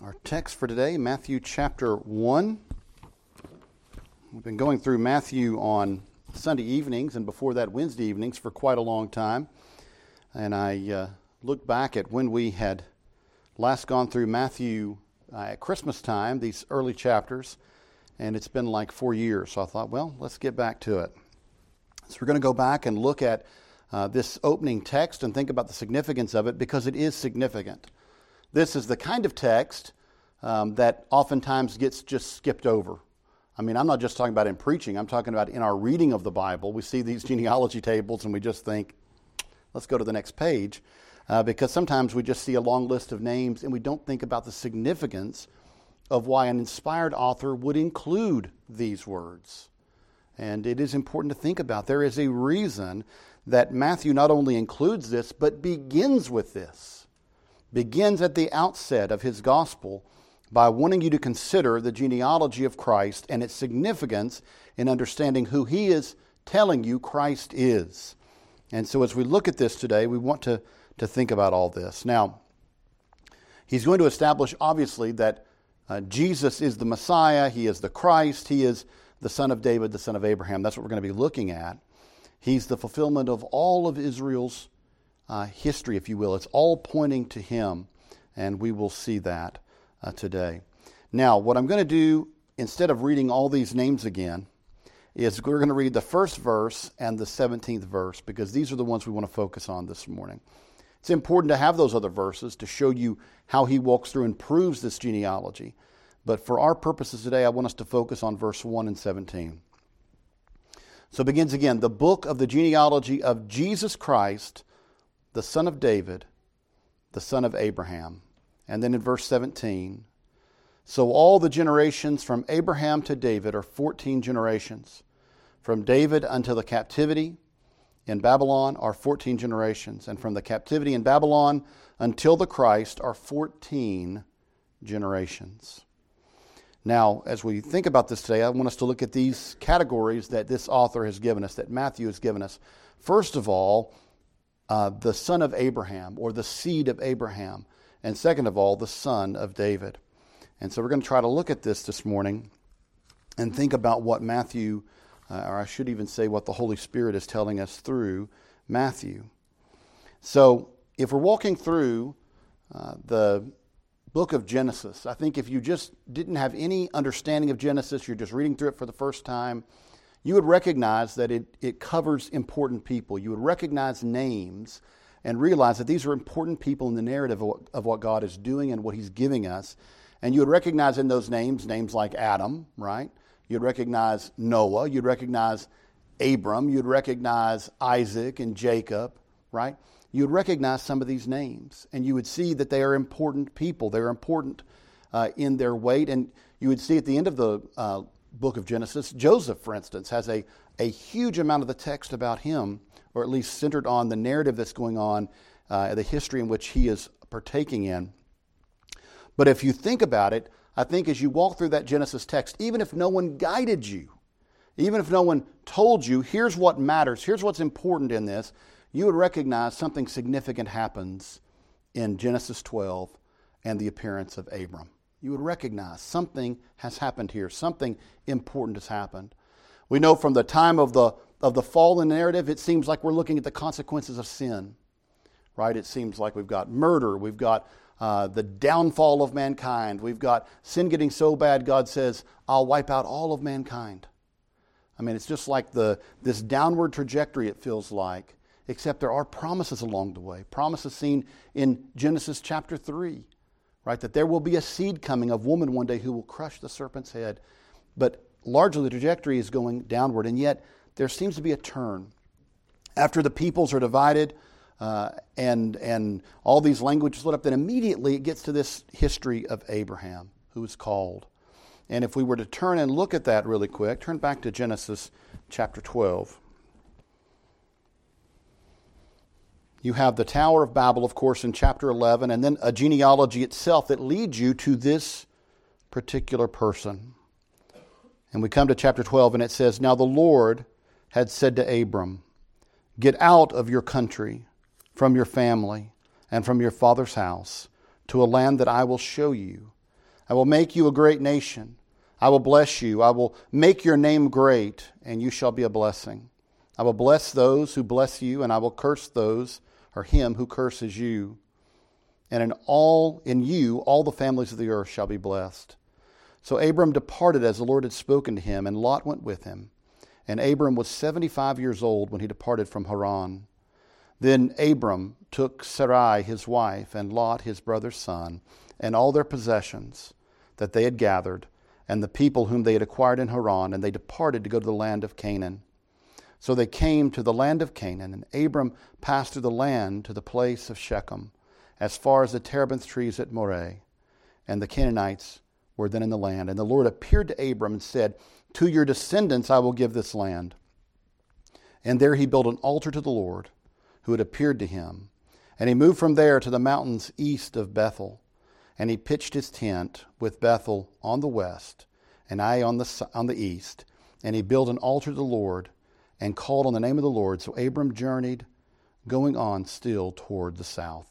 Our text for today, Matthew chapter 1. We've been going through Matthew on Sunday evenings and before that Wednesday evenings for quite a long time. And I uh, looked back at when we had last gone through Matthew uh, at Christmas time, these early chapters, and it's been like four years. So I thought, well, let's get back to it. So we're going to go back and look at uh, this opening text and think about the significance of it because it is significant. This is the kind of text um, that oftentimes gets just skipped over. I mean, I'm not just talking about in preaching, I'm talking about in our reading of the Bible. We see these genealogy tables and we just think, let's go to the next page. Uh, because sometimes we just see a long list of names and we don't think about the significance of why an inspired author would include these words. And it is important to think about. There is a reason that Matthew not only includes this, but begins with this begins at the outset of his gospel by wanting you to consider the genealogy of Christ and its significance in understanding who he is telling you Christ is. And so, as we look at this today, we want to, to think about all this. Now, he's going to establish, obviously, that uh, Jesus is the Messiah, he is the Christ, he is the son of David, the son of Abraham. That's what we're going to be looking at. He's the fulfillment of all of Israel's uh, history, if you will. It's all pointing to him, and we will see that uh, today. Now, what I'm going to do, instead of reading all these names again, is we're going to read the first verse and the 17th verse because these are the ones we want to focus on this morning. It's important to have those other verses to show you how he walks through and proves this genealogy. But for our purposes today, I want us to focus on verse 1 and 17. So it begins again the book of the genealogy of Jesus Christ, the son of David, the son of Abraham. And then in verse 17, so all the generations from Abraham to David are 14 generations. From David until the captivity in Babylon are 14 generations. And from the captivity in Babylon until the Christ are 14 generations. Now, as we think about this today, I want us to look at these categories that this author has given us, that Matthew has given us. First of all, uh, the son of Abraham or the seed of Abraham. And second of all, the son of David. And so we're going to try to look at this this morning and think about what Matthew, uh, or I should even say what the Holy Spirit is telling us through Matthew. So if we're walking through uh, the book of Genesis, I think if you just didn't have any understanding of Genesis, you're just reading through it for the first time, you would recognize that it, it covers important people. You would recognize names and realize that these are important people in the narrative of what, of what God is doing and what He's giving us. And you would recognize in those names names like Adam, right? You'd recognize Noah. You'd recognize Abram. You'd recognize Isaac and Jacob, right? You'd recognize some of these names, and you would see that they are important people. They're important uh, in their weight, and you would see at the end of the uh, book of Genesis. Joseph, for instance, has a, a huge amount of the text about him, or at least centered on the narrative that's going on, uh, the history in which he is partaking in. But if you think about it, I think as you walk through that Genesis text, even if no one guided you, even if no one told you, here's what matters, here's what's important in this, you would recognize something significant happens in Genesis 12 and the appearance of Abram you would recognize something has happened here, something important has happened. We know from the time of the, of the fallen narrative, it seems like we're looking at the consequences of sin, right? It seems like we've got murder, we've got uh, the downfall of mankind, we've got sin getting so bad, God says, I'll wipe out all of mankind. I mean, it's just like the, this downward trajectory, it feels like, except there are promises along the way. Promises seen in Genesis chapter 3 right? That there will be a seed coming of woman one day who will crush the serpent's head. But largely the trajectory is going downward, and yet there seems to be a turn. After the peoples are divided uh, and, and all these languages lit up, then immediately it gets to this history of Abraham, who is called. And if we were to turn and look at that really quick, turn back to Genesis chapter 12. You have the Tower of Babel, of course, in chapter 11, and then a genealogy itself that leads you to this particular person. And we come to chapter 12, and it says, Now the Lord had said to Abram, Get out of your country, from your family, and from your father's house, to a land that I will show you. I will make you a great nation. I will bless you. I will make your name great, and you shall be a blessing. I will bless those who bless you, and I will curse those or him who curses you. And in all in you all the families of the earth shall be blessed. So Abram departed as the Lord had spoken to him, and Lot went with him. And Abram was seventy five years old when he departed from Haran. Then Abram took Sarai his wife, and Lot his brother's son, and all their possessions that they had gathered, and the people whom they had acquired in Haran, and they departed to go to the land of Canaan. So they came to the land of Canaan, and Abram passed through the land to the place of Shechem, as far as the terebinth trees at Moreh. And the Canaanites were then in the land. And the Lord appeared to Abram and said, To your descendants I will give this land. And there he built an altar to the Lord, who had appeared to him. And he moved from there to the mountains east of Bethel and he pitched his tent with Bethel on the west and Ai on the, on the east. And he built an altar to the Lord and called on the name of the Lord. So Abram journeyed, going on still toward the south.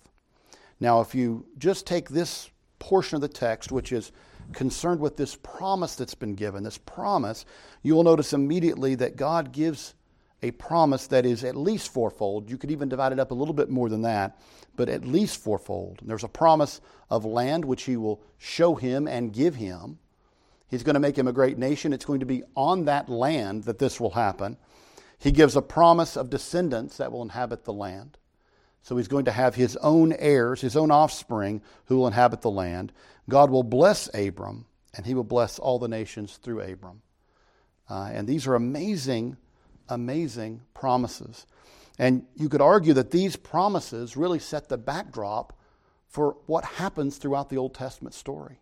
Now, if you just take this portion of the text, which is concerned with this promise that's been given, this promise, you will notice immediately that God gives a promise that is at least fourfold. You could even divide it up a little bit more than that, but at least fourfold. And there's a promise of land which he will show him and give him. He's going to make him a great nation. It's going to be on that land that this will happen. He gives a promise of descendants that will inhabit the land. So he's going to have his own heirs, his own offspring who will inhabit the land. God will bless Abram, and he will bless all the nations through Abram. Uh, and these are amazing amazing promises. And you could argue that these promises really set the backdrop for what happens throughout the Old Testament story,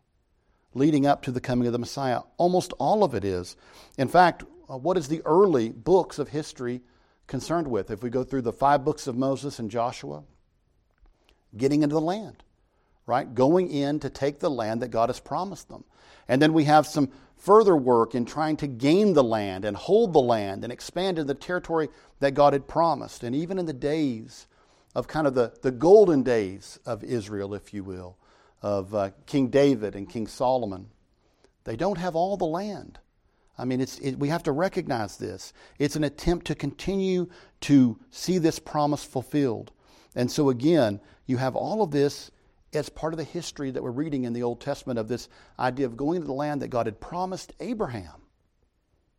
leading up to the coming of the Messiah. Almost all of it is. In fact, uh, what is the early books of history concerned with? If we go through the five books of Moses and Joshua, getting into the land, right? Going in to take the land that God has promised them. And then we have some further work in trying to gain the land and hold the land and expand in the territory that God had promised. And even in the days of kind of the, the golden days of Israel, if you will, of uh, King David and King Solomon, they don't have all the land. I mean, it's, it, we have to recognize this. It's an attempt to continue to see this promise fulfilled. And so, again, you have all of this as part of the history that we're reading in the Old Testament of this idea of going to the land that God had promised Abraham.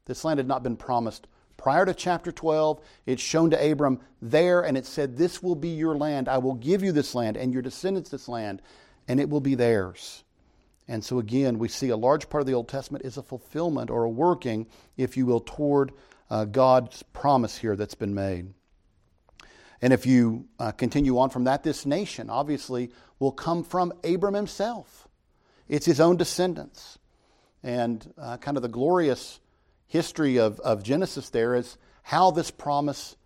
This land had not been promised prior to chapter 12. It's shown to Abram there, and it said, This will be your land. I will give you this land and your descendants this land, and it will be theirs. And so, again, we see a large part of the Old Testament is a fulfillment or a working, if you will, toward uh, God's promise here that's been made. And if you uh, continue on from that, this nation obviously will come from Abram himself. It's his own descendants. And uh, kind of the glorious history of, of Genesis there is how this promise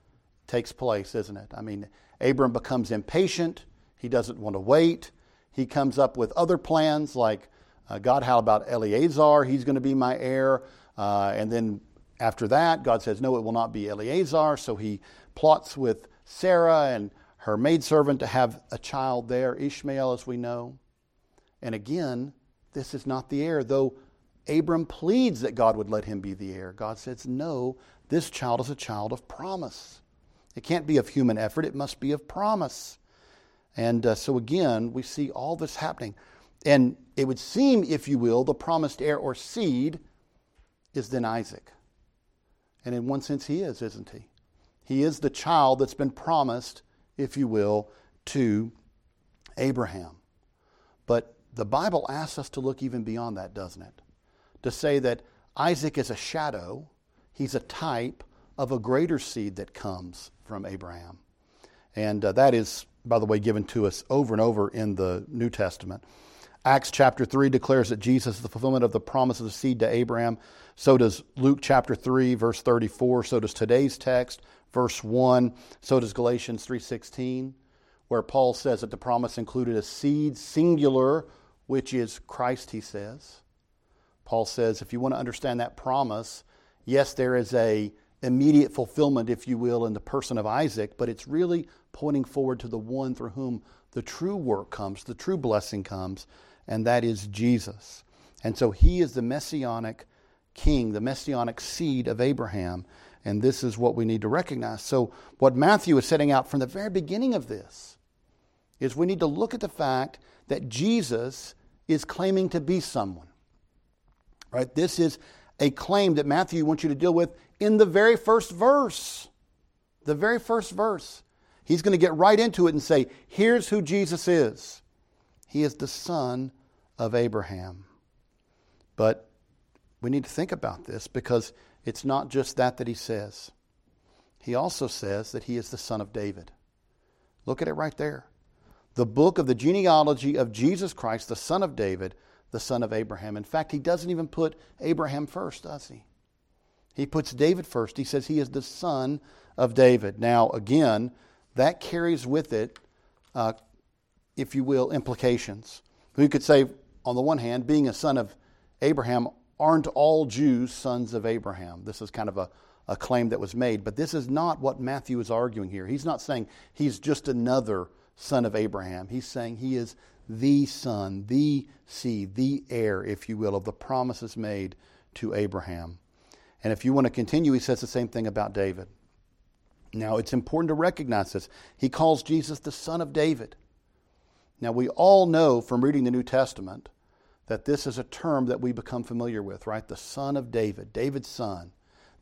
takes place, isn't it? I mean, Abram becomes impatient. He doesn't want to wait. He comes up with other plans like, uh, God, how about Eliezer? He's going to be my heir. Uh, and then after that, God says, no, it will not be Eliezer. So he plots with Sarah and her maidservant to have a child there, Ishmael, as we know. And again, this is not the heir, though Abram pleads that God would let him be the heir. God says, no, this child is a child of promise. It can't be of human effort, it must be of promise. And uh, so again, we see all this happening. And it would seem, if you will, the promised heir or seed is then Isaac. And in one sense, he is, isn't he? He is the child that's been promised, if you will, to Abraham. But the Bible asks us to look even beyond that, doesn't it? To say that Isaac is a shadow, he's a type of a greater seed that comes from Abraham. And uh, that is, by the way, given to us over and over in the New Testament. Acts chapter 3 declares that Jesus is the fulfillment of the promise of the seed to Abraham. So does Luke chapter 3, verse 34. So does today's text, verse 1. So does Galatians 3:16, where Paul says that the promise included a seed singular, which is Christ, he says. Paul says if you want to understand that promise, yes, there is a immediate fulfillment, if you will, in the person of Isaac, but it's really pointing forward to the one through whom the true work comes, the true blessing comes, and that is Jesus. And so he is the messianic king, the messianic seed of Abraham. And this is what we need to recognize. So, what Matthew is setting out from the very beginning of this is we need to look at the fact that Jesus is claiming to be someone. Right? This is a claim that Matthew wants you to deal with in the very first verse. The very first verse. He's going to get right into it and say, here's who Jesus is. He is the son of Abraham. But we need to think about this because it's not just that that he says. He also says that he is the son of David. Look at it right there. The book of the genealogy of Jesus Christ, the son of David, the son of Abraham. In fact, he doesn't even put Abraham first, does he? He puts David first. He says he is the son of David. Now, again, that carries with it, uh, if you will, implications. We could say, on the one hand, being a son of Abraham, aren't all Jews sons of Abraham? This is kind of a, a claim that was made, but this is not what Matthew is arguing here. He's not saying he's just another son of Abraham. He's saying he is the son, the seed, the heir, if you will, of the promises made to Abraham. And if you want to continue, he says the same thing about David. Now, it's important to recognize this. He calls Jesus the son of David. Now, we all know from reading the New Testament that this is a term that we become familiar with, right? The son of David, David's son,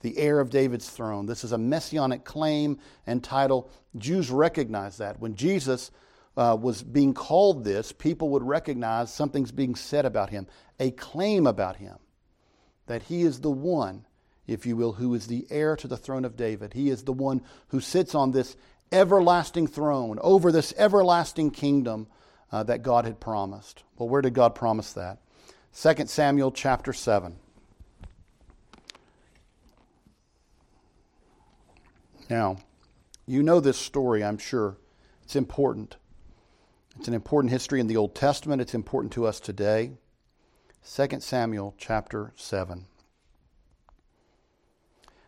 the heir of David's throne. This is a messianic claim and title. Jews recognize that. When Jesus uh, was being called this, people would recognize something's being said about him, a claim about him, that he is the one, if you will, who is the heir to the throne of David. He is the one who sits on this everlasting throne, over this everlasting kingdom uh, that God had promised. Well, where did God promise that? 2 Samuel chapter 7. Now, you know this story, I'm sure. It's important. It's an important history in the Old Testament. It's important to us today. 2 Samuel chapter 7.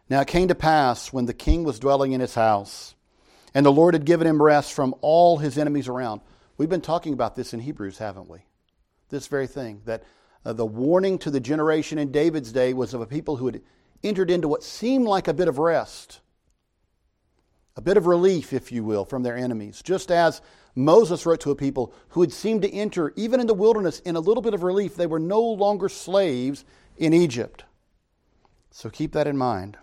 Now it came to pass when the king was dwelling in his house, and the Lord had given him rest from all his enemies around. We've been talking about this in Hebrews, haven't we? This very thing that uh, the warning to the generation in David's day was of a people who had entered into what seemed like a bit of rest, a bit of relief, if you will, from their enemies. Just as Moses wrote to a people who had seemed to enter, even in the wilderness, in a little bit of relief. They were no longer slaves in Egypt. So keep that in mind.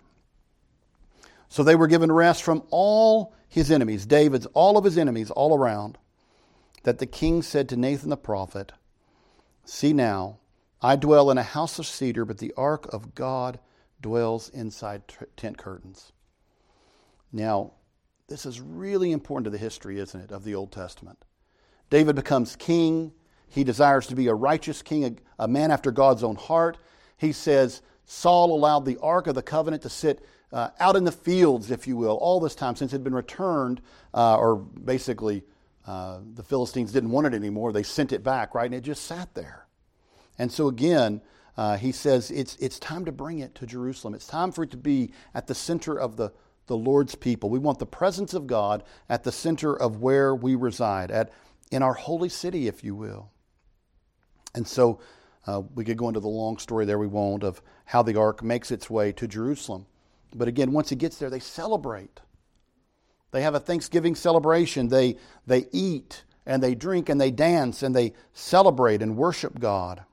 So they were given rest from all his enemies, David's, all of his enemies, all around that the king said to Nathan the prophet, See now, I dwell in a house of cedar, but the ark of God dwells inside tent curtains. Now, this is really important to the history, isn't it, of the Old Testament. David becomes king. He desires to be a righteous king, a, a man after God's own heart. He says Saul allowed the Ark of the Covenant to sit uh, out in the fields, if you will, all this time since it had been returned, uh, or basically uh, the Philistines didn't want it anymore. They sent it back, right? And it just sat there. And so again, uh, he says it's, it's time to bring it to Jerusalem. It's time for it to be at the center of the, the Lord's people. We want the presence of God at the center of where we reside, at, in our holy city, if you will. And so uh, we could go into the long story there, we won't, of how the ark makes its way to Jerusalem. But again, once it gets there, they celebrate. They have a Thanksgiving celebration. They, they eat and they drink and they dance and they celebrate and worship God.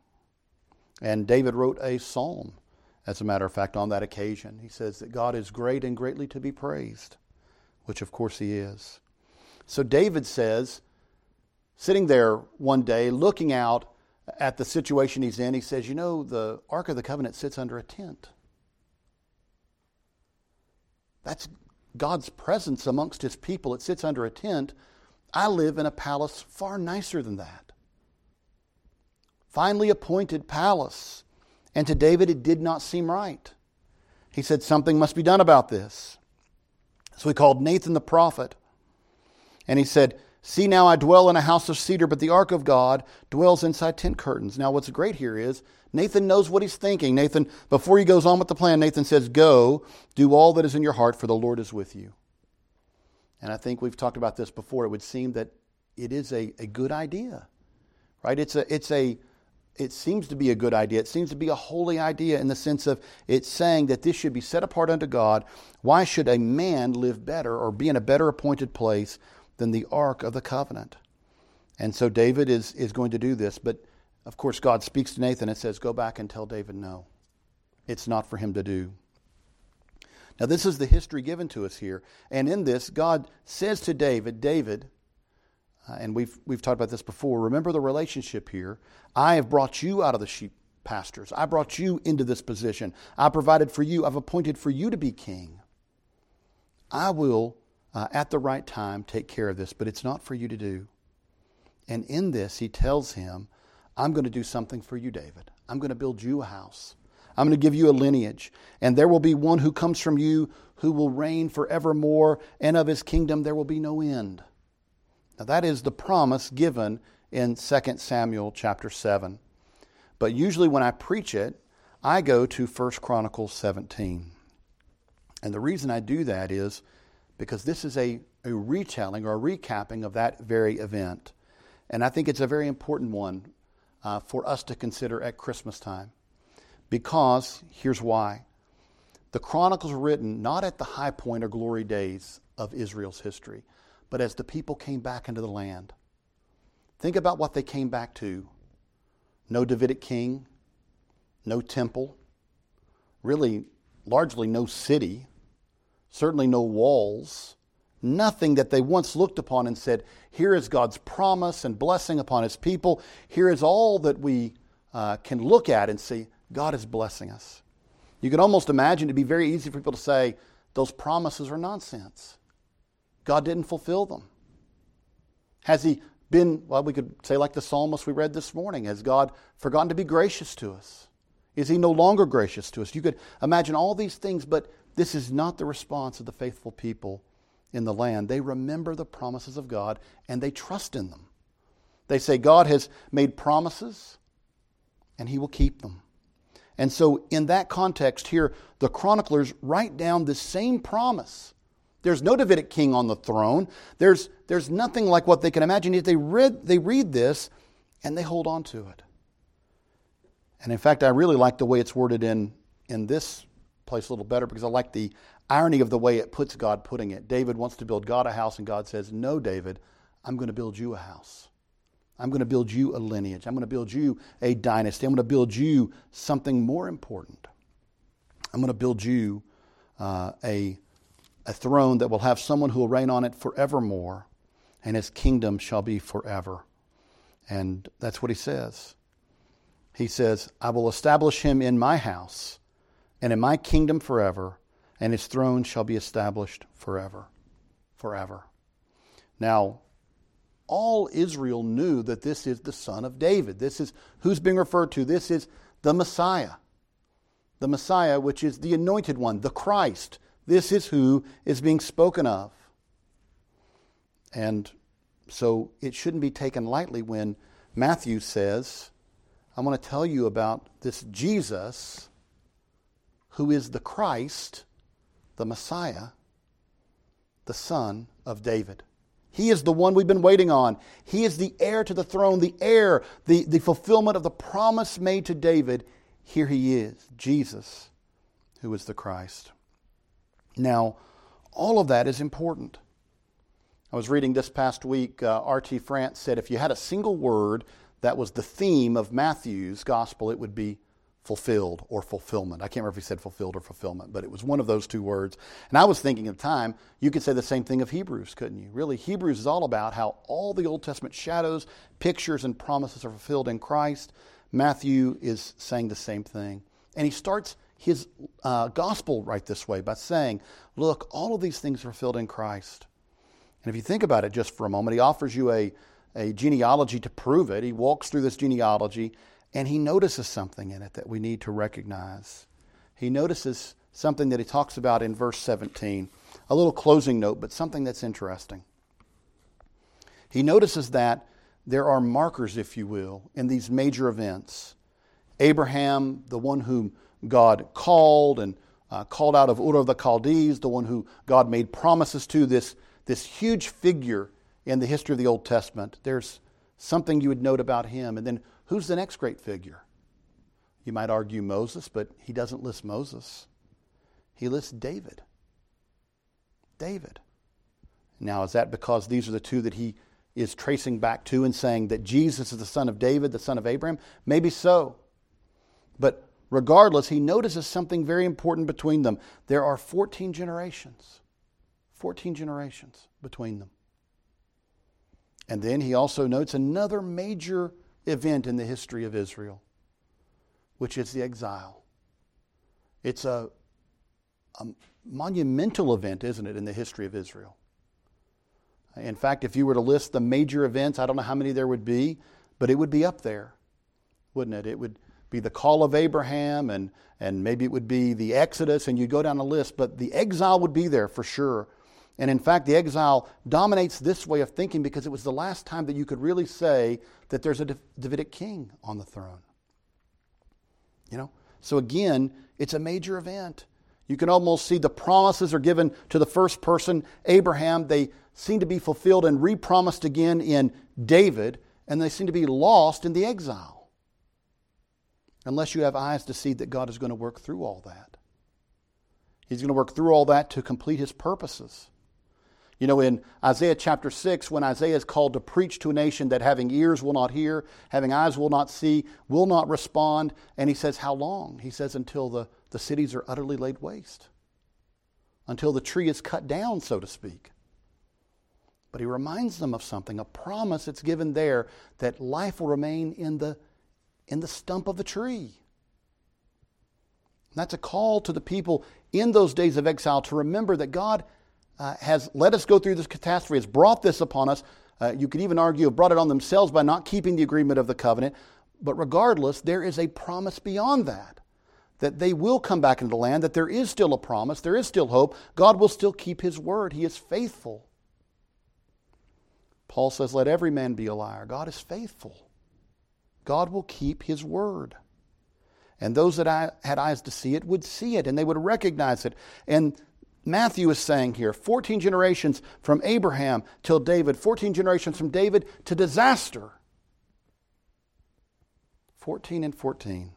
And David wrote a psalm, as a matter of fact, on that occasion. He says that God is great and greatly to be praised, which of course he is. So David says, sitting there one day looking out at the situation he's in, he says, You know, the Ark of the Covenant sits under a tent. That's God's presence amongst his people. It sits under a tent. I live in a palace far nicer than that. Finely appointed palace. And to David, it did not seem right. He said, Something must be done about this. So he called Nathan the prophet. And he said, See now, I dwell in a house of cedar, but the ark of God dwells inside tent curtains. Now, what's great here is Nathan knows what he's thinking. Nathan, before he goes on with the plan, Nathan says, Go, do all that is in your heart, for the Lord is with you. And I think we've talked about this before. It would seem that it is a, a good idea, right? It's a, it's a, it seems to be a good idea. It seems to be a holy idea in the sense of it's saying that this should be set apart unto God. Why should a man live better or be in a better appointed place than the Ark of the Covenant? And so David is, is going to do this. But of course, God speaks to Nathan and says, Go back and tell David no. It's not for him to do. Now, this is the history given to us here. And in this, God says to David, David, uh, and we've, we've talked about this before, remember the relationship here. I have brought you out of the sheep pastures. I brought you into this position. I provided for you. I've appointed for you to be king. I will, uh, at the right time, take care of this, but it's not for you to do. And in this, he tells him, I'm going to do something for you, David. I'm going to build you a house. I'm going to give you a lineage, and there will be one who comes from you who will reign forevermore, and of his kingdom there will be no end. Now, that is the promise given in 2 Samuel chapter 7. But usually when I preach it, I go to 1 Chronicles 17. And the reason I do that is because this is a, a retelling or a recapping of that very event. And I think it's a very important one uh, for us to consider at Christmas time. Because here's why. The Chronicles were written not at the high point or glory days of Israel's history, but as the people came back into the land. Think about what they came back to no Davidic king, no temple, really, largely no city, certainly no walls, nothing that they once looked upon and said, Here is God's promise and blessing upon his people. Here is all that we uh, can look at and see God is blessing us. You can almost imagine it'd be very easy for people to say, Those promises are nonsense. God didn't fulfill them? Has He been, well, we could say like the psalmist we read this morning, has God forgotten to be gracious to us? Is He no longer gracious to us? You could imagine all these things, but this is not the response of the faithful people in the land. They remember the promises of God and they trust in them. They say, God has made promises and He will keep them. And so, in that context here, the chroniclers write down the same promise there's no Davidic king on the throne. There's, there's nothing like what they can imagine. Yet they read, they read this and they hold on to it. And in fact, I really like the way it's worded in, in this place a little better because I like the irony of the way it puts God putting it. David wants to build God a house, and God says, No, David, I'm going to build you a house. I'm going to build you a lineage. I'm going to build you a dynasty. I'm going to build you something more important. I'm going to build you uh, a a throne that will have someone who will reign on it forevermore, and his kingdom shall be forever. And that's what he says. He says, I will establish him in my house and in my kingdom forever, and his throne shall be established forever. Forever. Now, all Israel knew that this is the son of David. This is who's being referred to. This is the Messiah. The Messiah, which is the anointed one, the Christ, this is who is being spoken of. And so it shouldn't be taken lightly when Matthew says, I want to tell you about this Jesus who is the Christ, the Messiah, the son of David. He is the one we've been waiting on. He is the heir to the throne, the heir, the, the fulfillment of the promise made to David. Here he is, Jesus, who is the Christ. Now, all of that is important. I was reading this past week, uh, R.T. France said if you had a single word that was the theme of Matthew's gospel, it would be fulfilled or fulfillment. I can't remember if he said fulfilled or fulfillment, but it was one of those two words. And I was thinking at the time, you could say the same thing of Hebrews, couldn't you? Really, Hebrews is all about how all the Old Testament shadows, pictures, and promises are fulfilled in Christ. Matthew is saying the same thing. And he starts his uh, gospel right this way by saying, Look, all of these things are filled in Christ. And if you think about it just for a moment, he offers you a, a genealogy to prove it. He walks through this genealogy and he notices something in it that we need to recognize. He notices something that he talks about in verse 17. A little closing note, but something that's interesting. He notices that there are markers, if you will, in these major events. Abraham, the one whom God called and uh, called out of Ur of the Chaldees, the one who God made promises to, this, this huge figure in the history of the Old Testament. There's something you would note about him. And then who's the next great figure? You might argue Moses, but he doesn't list Moses. He lists David. David. Now, is that because these are the two that he is tracing back to and saying that Jesus is the son of David, the son of Abraham? Maybe so. But regardless, he notices something very important between them. There are 14 generations. 14 generations between them. And then he also notes another major event in the history of Israel, which is the exile. It's a, a monumental event, isn't it, in the history of Israel? In fact, if you were to list the major events, I don't know how many there would be, but it would be up there, wouldn't it? It would be the call of Abraham, and, and maybe it would be the Exodus, and you go down the list, but the exile would be there for sure. And in fact, the exile dominates this way of thinking because it was the last time that you could really say that there's a Davidic king on the throne. You know? So again, it's a major event. You can almost see the promises are given to the first person, Abraham. They seem to be fulfilled and repromised again in David, and they seem to be lost in the exile. Unless you have eyes to see that God is going to work through all that. He's going to work through all that to complete his purposes. You know, in Isaiah chapter 6, when Isaiah is called to preach to a nation that having ears will not hear, having eyes will not see, will not respond, and he says, How long? He says, Until the, the cities are utterly laid waste, until the tree is cut down, so to speak. But he reminds them of something, a promise that's given there that life will remain in the, in the stump of the tree. And that's a call to the people in those days of exile to remember that God uh, has let us go through this catastrophe, has brought this upon us. Uh, you could even argue have brought it on themselves by not keeping the agreement of the covenant. But regardless, there is a promise beyond that. That they will come back into the land, that there is still a promise, there is still hope. God will still keep his word. He is faithful. Paul says, Let every man be a liar. God is faithful. God will keep his word. And those that had eyes to see it would see it and they would recognize it. And Matthew is saying here 14 generations from Abraham till David, 14 generations from David to disaster. 14 and 14.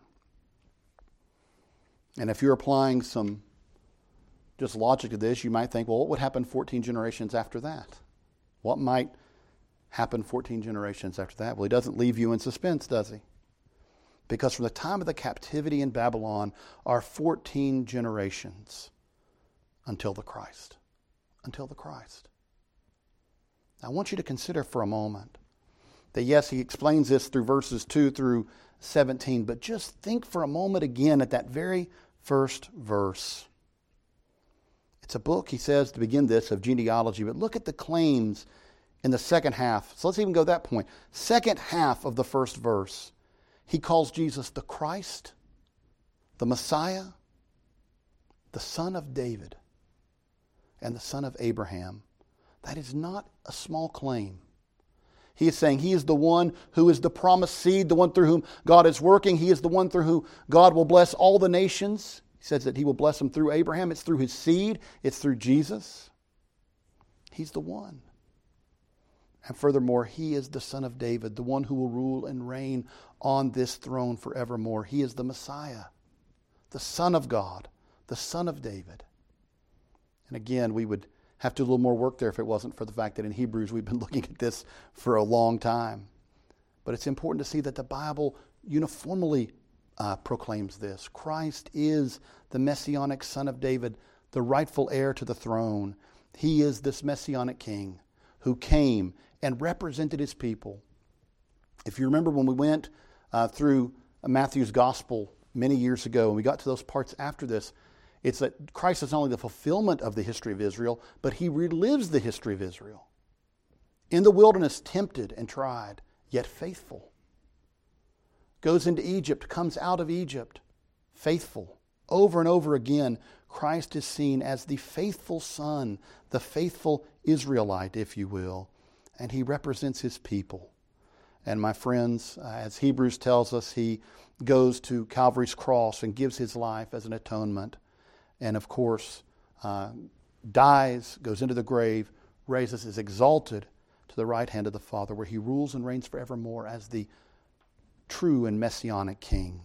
And if you're applying some just logic to this, you might think, well, what would happen 14 generations after that? What might happen 14 generations after that? Well, he doesn't leave you in suspense, does he? Because from the time of the captivity in Babylon are 14 generations until the Christ. Until the Christ. I want you to consider for a moment that, yes, he explains this through verses 2 through 17, but just think for a moment again at that very first verse. It's a book, he says, to begin this, of genealogy, but look at the claims in the second half. So let's even go that point. Second half of the first verse, he calls Jesus the Christ, the Messiah, the Son of David and the son of Abraham. That is not a small claim. He is saying he is the one who is the promised seed, the one through whom God is working. He is the one through whom God will bless all the nations. He says that he will bless them through Abraham. It's through his seed, it's through Jesus. He's the one. And furthermore, he is the son of David, the one who will rule and reign on this throne forevermore. He is the Messiah, the Son of God, the Son of David. And again, we would have to do a little more work there if it wasn't for the fact that in Hebrews we've been looking at this for a long time. But it's important to see that the Bible uniformly uh, proclaims this Christ is the messianic son of David, the rightful heir to the throne. He is this messianic king who came and represented his people. If you remember when we went uh, through Matthew's gospel many years ago and we got to those parts after this, it's that Christ is not only the fulfillment of the history of Israel, but he relives the history of Israel. In the wilderness, tempted and tried, yet faithful. Goes into Egypt, comes out of Egypt, faithful. Over and over again, Christ is seen as the faithful son, the faithful Israelite, if you will, and he represents his people. And my friends, uh, as Hebrews tells us, he goes to Calvary's cross and gives his life as an atonement and of course, uh, dies, goes into the grave, raises, is exalted to the right hand of the Father, where he rules and reigns forevermore as the true and messianic king.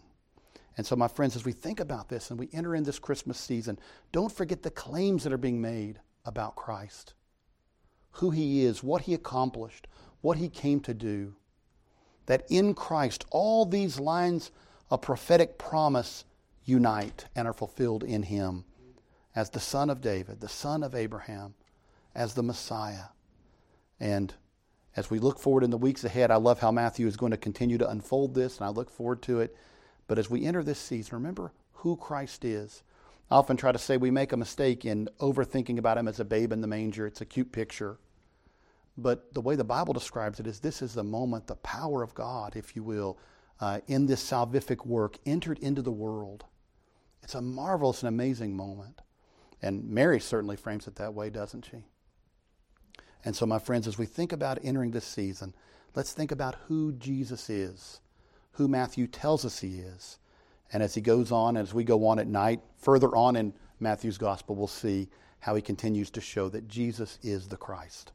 And so, my friends, as we think about this and we enter in this Christmas season, don't forget the claims that are being made about Christ who he is, what he accomplished, what he came to do. That in Christ, all these lines of prophetic promise unite and are fulfilled in him as the son of David, the son of Abraham, as the Messiah. And as we look forward in the weeks ahead, I love how Matthew is going to continue to unfold this, and I look forward to it. But as we enter this season, remember who Christ is. I often try to say we make a mistake in overthinking about him as a babe in the manger. It's a cute picture. But the way the Bible describes it is this is the moment, the power of God, if you will, uh, in this salvific work entered into the world. It's a marvelous and amazing moment. And Mary certainly frames it that way, doesn't she? And so, my friends, as we think about entering this season, let's think about who Jesus is, who Matthew tells us he is. And as he goes on, as we go on at night, further on in Matthew's gospel, we'll see how he continues to show that Jesus is the Christ.